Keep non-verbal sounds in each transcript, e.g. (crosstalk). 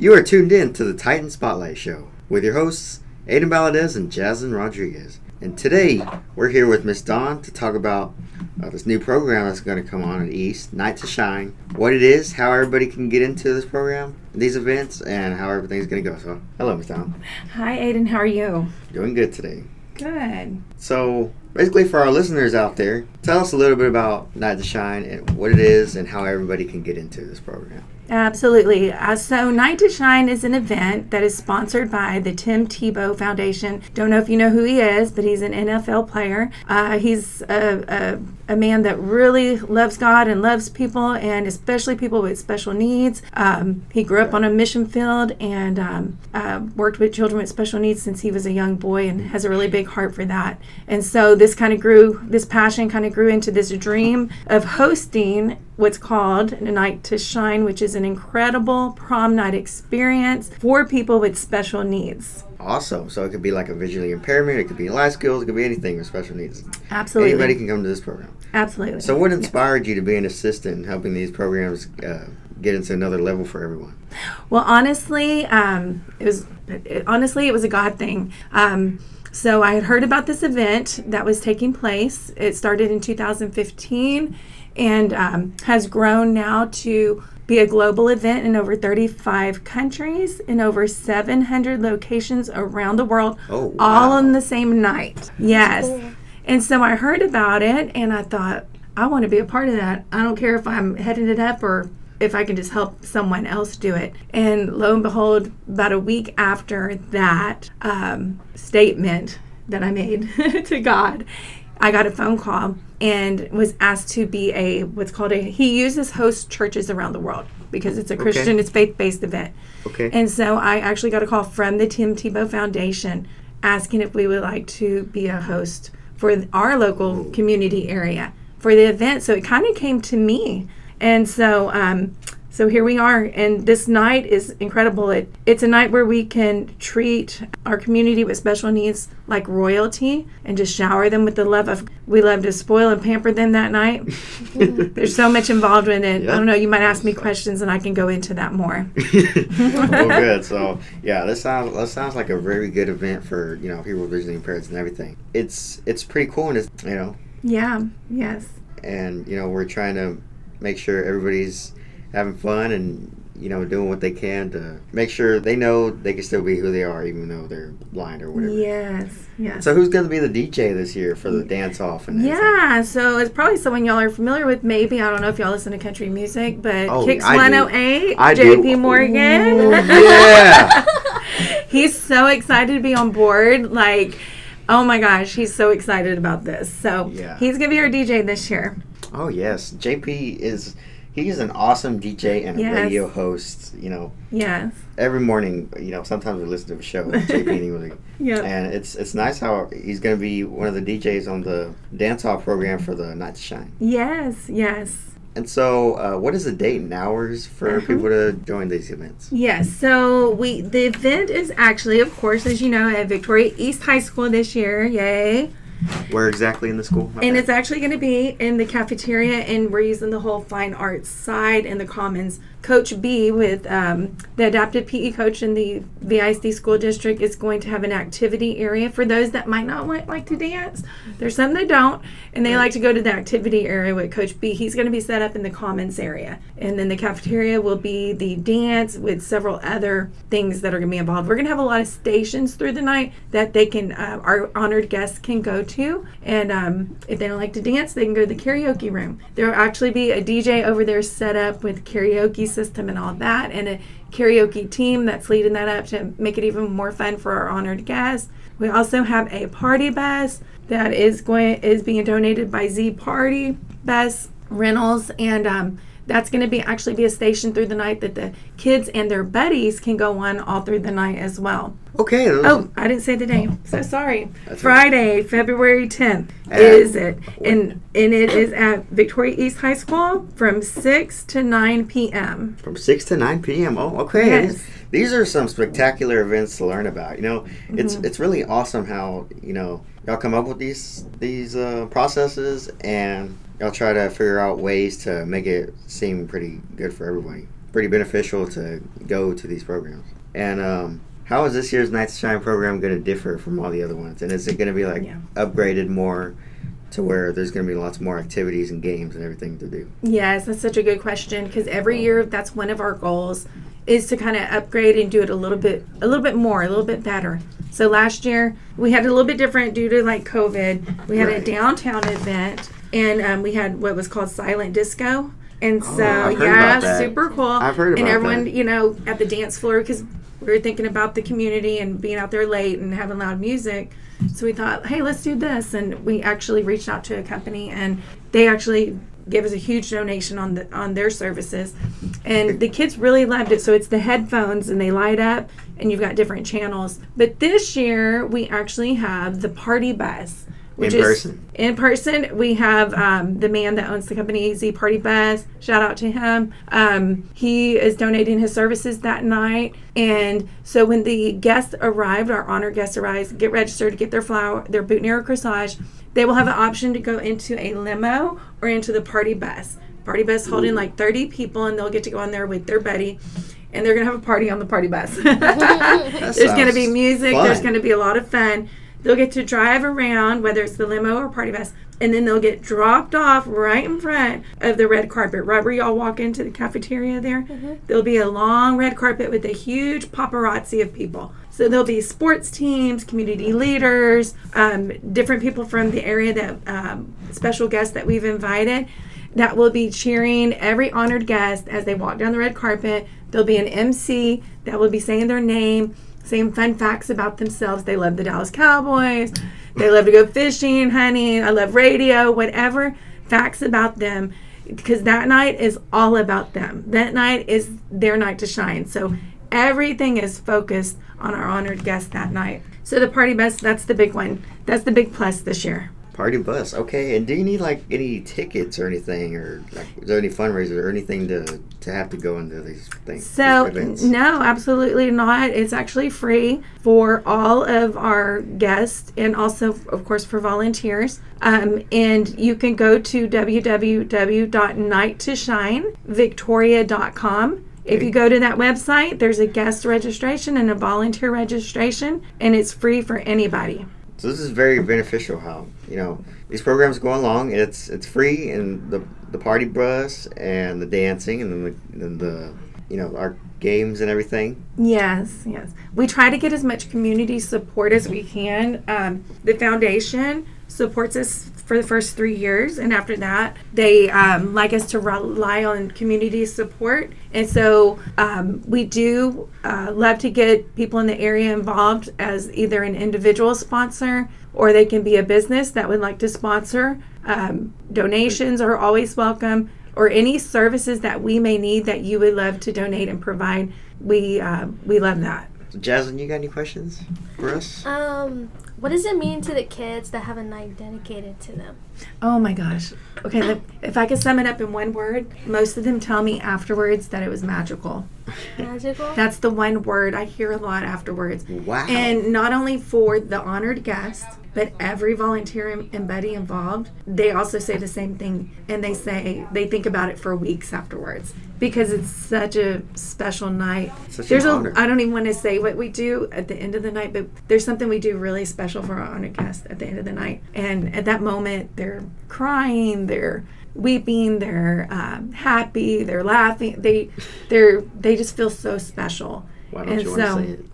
You are tuned in to the Titan Spotlight Show with your hosts, Aiden Valadez and Jasmine Rodriguez. And today, we're here with Miss Dawn to talk about uh, this new program that's going to come on at East, Night to Shine, what it is, how everybody can get into this program, these events, and how everything's going to go. So, hello, Miss Dawn. Hi, Aiden. How are you? Doing good today. Good. So, basically, for our listeners out there, tell us a little bit about Night to Shine and what it is and how everybody can get into this program. Absolutely. Uh, so, Night to Shine is an event that is sponsored by the Tim Tebow Foundation. Don't know if you know who he is, but he's an NFL player. Uh, he's a, a, a, man that really loves God and loves people, and especially people with special needs. Um, he grew up on a mission field and um, uh, worked with children with special needs since he was a young boy and has a really big heart for that. And so, this kind of grew, this passion kind of grew into this dream of hosting what's called a Night to Shine, which is an incredible prom night experience for people with special needs. Awesome. So it could be like a visually impairment, it could be life skills, it could be anything with special needs. Absolutely. Anybody can come to this program. Absolutely. So what inspired yeah. you to be an assistant in helping these programs uh, get into another level for everyone? Well, honestly, um, it was it, honestly it was a God thing. Um, so I had heard about this event that was taking place. It started in 2015 and um, has grown now to be a global event in over 35 countries in over 700 locations around the world, oh, wow. all on the same night. Yes. Cool. And so I heard about it and I thought, I want to be a part of that. I don't care if I'm heading it up or if I can just help someone else do it. And lo and behold, about a week after that um, statement that I made (laughs) to God, I got a phone call and was asked to be a what's called a he uses host churches around the world because it's a Christian, okay. it's faith based event. Okay. And so I actually got a call from the Tim Tebow Foundation asking if we would like to be a host for our local community area for the event. So it kind of came to me. And so um, so here we are, and this night is incredible. It, it's a night where we can treat our community with special needs like royalty and just shower them with the love of. We love to spoil and pamper them that night. (laughs) There's so much involved in it. I don't know. You might ask me questions, and I can go into that more. (laughs) well, good. So yeah, this sounds this sounds like a very good event for you know people with visually impaired and everything. It's it's pretty cool, and it's you know. Yeah. Yes. And you know we're trying to make sure everybody's having fun and you know doing what they can to make sure they know they can still be who they are even though they're blind or whatever. Yes, yes. So who's going to be the DJ this year for the dance off and Yeah, so it's probably someone y'all are familiar with. Maybe I don't know if y'all listen to country music, but oh, Kicks I 108, I JP do. Morgan. Ooh, yeah. (laughs) he's so excited to be on board. Like, oh my gosh, he's so excited about this. So Yeah. he's gonna be our DJ this year. Oh yes, JP is he's an awesome DJ and Yes. radio host. You know, Yes. every morning, you know, sometimes we listen to a show JP Music, (laughs) Yep. and it's it's nice how he's going to be one of the DJs on the dance hall program for the Night to Shine. Yes. Yes. And so, uh, what is the date and hours for Uh-huh. people to join these events? Yes, so we the event is actually, of course, as you know, at Victoria East High School this year. Yay! Where exactly in the school? And it's actually going to be in the cafeteria, and we're using the whole fine arts side in the commons. Coach B, with um, the adapted PE coach in the VIC school district, is going to have an activity area for those that might not want, like to dance. There's some that don't, and they like to go to the activity area with Coach B. He's going to be set up in the commons area, and then the cafeteria will be the dance with several other things that are going to be involved. We're going to have a lot of stations through the night that they can, uh, our honored guests can go to, and um, if they don't like to dance, they can go to the karaoke room. There will actually be a DJ over there set up with karaoke system and all that, and a karaoke team that's leading that up to make it even more fun for our honored guests. We also have a party bus that is going is being donated by Z Party Bus Rentals, and um, that's going to be actually be a station through the night that the kids and their buddies can go on all through the night as well. Okay. Oh, I didn't say the name. So sorry. That's Friday, February 10th At- is it. And and it is at Victoria East High School from 6 to 9 p.m. From 6 to 9 p.m. Oh, okay. Yes. These, these are some spectacular events to learn about. You know, it's Mm-hmm. it's really awesome how, you know, y'all come up with these these uh, processes and y'all try to figure out ways to make it seem pretty good for everybody. pretty beneficial to go to these programs. And um, how is this year's Night Shine program going to differ from all the other ones? And is it going to be like Yeah. upgraded more to where there's going to be lots more activities and games and everything to do? Yes, that's such a good question because every year that's one of our goals is to kind of upgrade and do it a little bit a little bit more, a little bit better. So last year we had a little bit different due to like COVID. We had a downtown event and um, we had what was called silent disco. And so Oh, heard yeah, super cool. I've heard and everyone, that. you know, at the dance floor because we were thinking about the community and being out there late and having loud music. So we thought, hey, let's do this. And we actually reached out to a company and they actually gave us a huge donation on the on their services. And the kids really loved it. So it's the headphones and they light up and you've got different channels. But this year we actually have the party bus. Which In is person. in person, we have um, the man that owns the company, Z Party Bus. Shout out to him. Um, he is donating his services that night, and so when the guests arrived, our honor guests arrive, get registered, get their flower, their boutonniere corsage, they will have an option to go into a limo or into the party bus. Party bus holding like 30 people, and they'll get to go on there with their buddy. And they're gonna have a party on the party bus. (laughs) there's gonna be sounds music. There's gonna to be a lot of fun. They'll get to drive around, whether it's the limo or party bus, and then they'll get dropped off right in front of the red carpet. Right where y'all walk into the cafeteria there, there'll be a long red carpet with a huge paparazzi of people. So there'll be sports teams, community leaders, um, different people from the area that um, special guests that we've invited that will be cheering every honored guest as they walk down the red carpet. There'll be an MC that will be saying their name, saying fun facts about themselves. They love the Dallas Cowboys. They love to go fishing, hunting. I love radio, whatever facts about them. Because that night is all about them. That night is their night to shine. So everything is focused on our honored guest that night. So the party bus, that's the big one. That's the big plus this year. Party bus, okay. And do you need like any tickets or anything, or like is there any fundraisers or anything to to have to go into these things? So these no, absolutely not. It's actually free for all of our guests and also, of course, for volunteers. Um, and you can go to www.nighttoshinevictoria.com. If you go to that website, there's a guest registration and a volunteer registration, and it's free for anybody. So this is very beneficial. How you know these programs go along. It's it's free, and the the party bus and the dancing, and the, then the you know our games and everything. Yes, yes. We try to get as much community support as we can. Um, the foundation supports us for the first three years, and after that, they um, like us to rely on community support. And so um, we do uh, love to get people in the area involved as either an individual sponsor or they can be a business that would like to sponsor. Um, donations are always welcome or any services that we may need that you would love to donate and provide, we uh, we love that. So Jasmine, you got any questions for us? Um, what does it mean to the kids that have a night dedicated to them? Oh my gosh. Okay, look, if I could sum it up in one word, most of them tell me afterwards that it was magical. Magical? That's the one word I hear a lot afterwards. Wow. And not only for the honored guest, but every volunteer and- and buddy involved, they also say the same thing. And they say they think about it for weeks afterwards because it's such a special night. Such an there's a, honor. I don't even want to say what we do at the end of the night, but there's something we do really special for our honored guests at the end of the night. And at that moment, they're crying, they're weeping, they're um, happy, they're laughing. They, they're, they just feel so special. Why don't and you want so- to say it?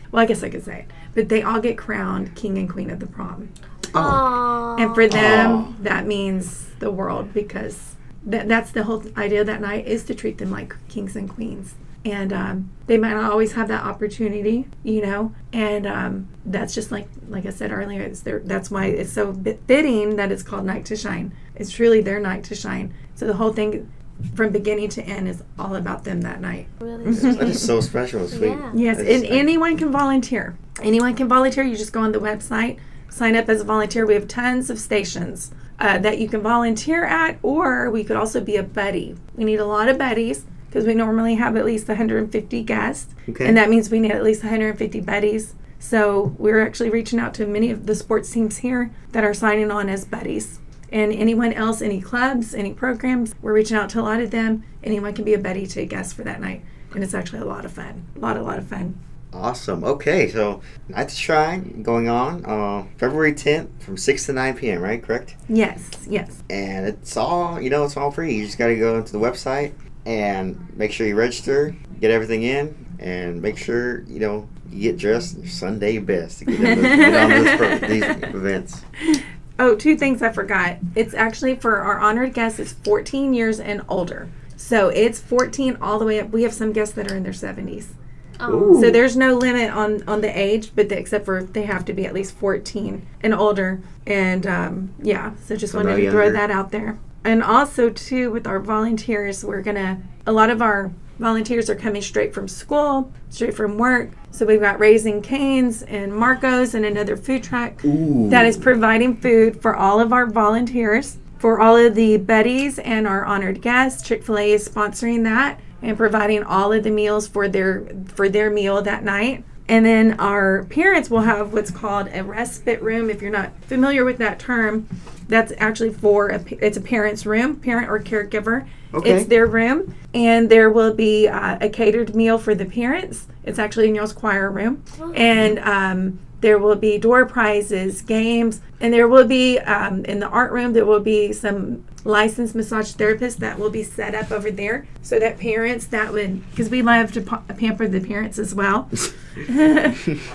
(laughs) well, I guess I could say it. But they all get crowned king and queen of the prom. Oh, Aww. And for them, Aw. that means the world because that, that's the whole idea that night is to treat them like kings and queens. And um, they might not always have that opportunity, you know. And um, that's just like like I said earlier. It's their, that's why it's so bi- fitting that it's called Night to Shine. It's truly their night to shine. So the whole thing, from beginning to end, is all about them that night. really that is so (laughs) special and sweet. Yeah. Yes, That's- and anyone can volunteer. Anyone can volunteer. You just go on the website, sign up as a volunteer. We have tons of stations uh, that you can volunteer at, or we could also be a buddy. We need a lot of buddies because we normally have at least 150 guests, Okay. and that means we need at least 150 buddies. So we're actually reaching out to many of the sports teams here that are signing on as buddies. And anyone else, any clubs, any programs, we're reaching out to a lot of them. Anyone can be a buddy to a guest for that night. And it's actually a lot of fun. A lot, a lot of fun. Awesome. Okay, so Night to Shrine going on uh, February 10th from 6 to 9 p.m., right? Correct? Yes, yes. And it's all, you know, it's all free. You just got to go into the website and make sure you register, get everything in, and make sure, you know, you get dressed your Sunday best to get, in the, get on this pro- (laughs) these events. Oh, two things I forgot. It's actually for our honored guests, it's 14 years and older. So it's 14 all the way up. We have some guests that are in their 70s. Oh, So there's no limit on on the age, but the, except for they have to be at least 14 and older. And um, yeah, so just So wanted no to throw that out there. And also too with our volunteers, we're gonna a lot of our volunteers are coming straight from school, straight from work. So we've got Raising Cane's and Marcos and another food truck Ooh. that is providing food for all of our volunteers. For all of the buddies and our honored guests, Chick Fil A is sponsoring that and providing all of the meals for their for their meal that night. And then our parents will have what's called a respite room. If you're not familiar with that term, that's actually for a, it's a parent's room, parent or caregiver. Okay. It's their room, and there will be uh, a catered meal for the parents. It's actually in y'all's choir room, and um, there will be door prizes, games, and there will be um, in the art room there will be some licensed massage therapists that will be set up over there, so that parents that would because we love to pa- pamper the parents as well, (laughs) (laughs)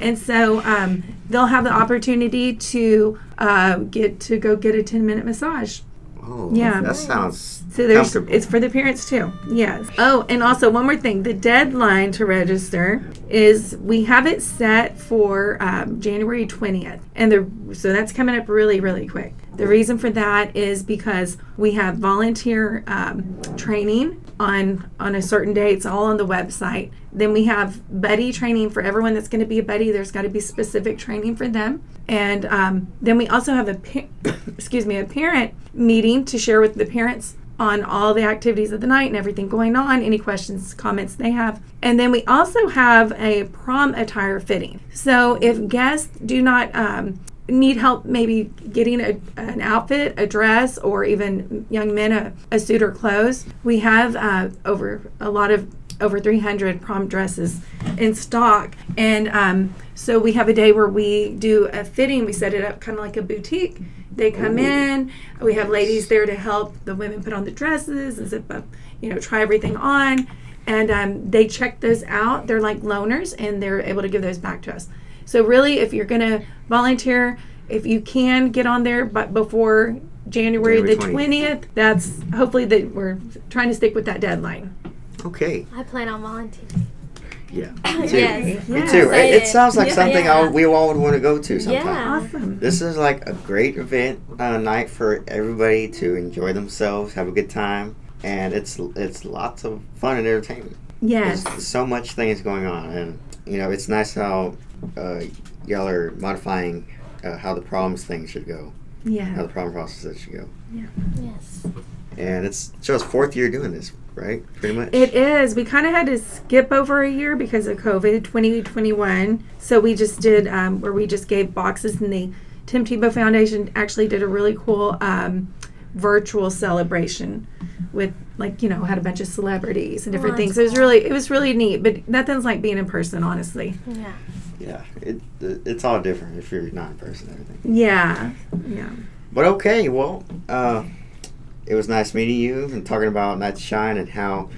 and so um, they'll have the opportunity to uh, get to go get a ten minute massage. Oh, Yeah. That sounds So there's it's for the parents too. Yes. Oh, and also one more thing: the deadline to register is we have it set for um, January twentieth, and the so that's coming up really really quick. The reason for that is because we have volunteer um, training on on a certain day. It's all on the website. Then we have buddy training for everyone that's going to be a buddy. There's got to be specific training for them. And um, then we also have a pa- excuse me a parent meeting to share with the parents on all the activities of the night and everything going on, any questions, comments they have. And then we also have a prom attire fitting. So if guests do not um, need help maybe getting a, an outfit, a dress, or even young men a, a suit or clothes, we have uh, over a lot of over 300 prom dresses in stock. And um, so we have a day where we do a fitting. We set it up kind of like a boutique. They come in. We have ladies there to help the women put on the dresses and zip up, you know, try everything on. And um, they check those out. They're like loaners, and they're able to give those back to us. So really, if you're going to volunteer, if you can get on there, but before January, January the 20th. twentieth, that's hopefully that we're trying to stick with that deadline. okay. I plan on volunteering. Yeah. (laughs) yes. Me Yeah. too. It, it sounds like Yeah. something I, Yeah. we all would want to go to sometime. Yeah. Awesome. This is like a great event uh, night for everybody to enjoy themselves, have a good time, and it's it's lots of fun and entertainment. Yes. There's so much things going on, and you know it's nice how uh, y'all are modifying uh, how the problems thing should go, Yeah. how the problem process should go, Yeah. Yes. and it's Joe's fourth year doing this, right? Pretty much. It is. We kind of had to skip over a year because of COVID 2021. So we just did um, where we just gave boxes, and the Tim Tebow Foundation actually did a really cool um, virtual celebration with like you know had a bunch of celebrities and different Oh, things. that's It was really it was really neat, but nothing's like being in person, honestly. Yeah. yeah, it, it's all different if you're not in person. Everything. Yeah, yeah. But okay, well, uh, it was nice meeting you and talking about Night to Shine and how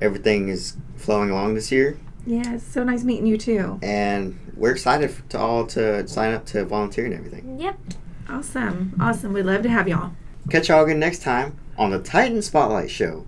everything is flowing along this year. Yeah, it's so nice meeting you too. And we're excited f- to all to sign up to volunteer and everything. Yep. Awesome, awesome. We'd love to have y'all. Catch y'all again next time on the Titan Spotlight Show.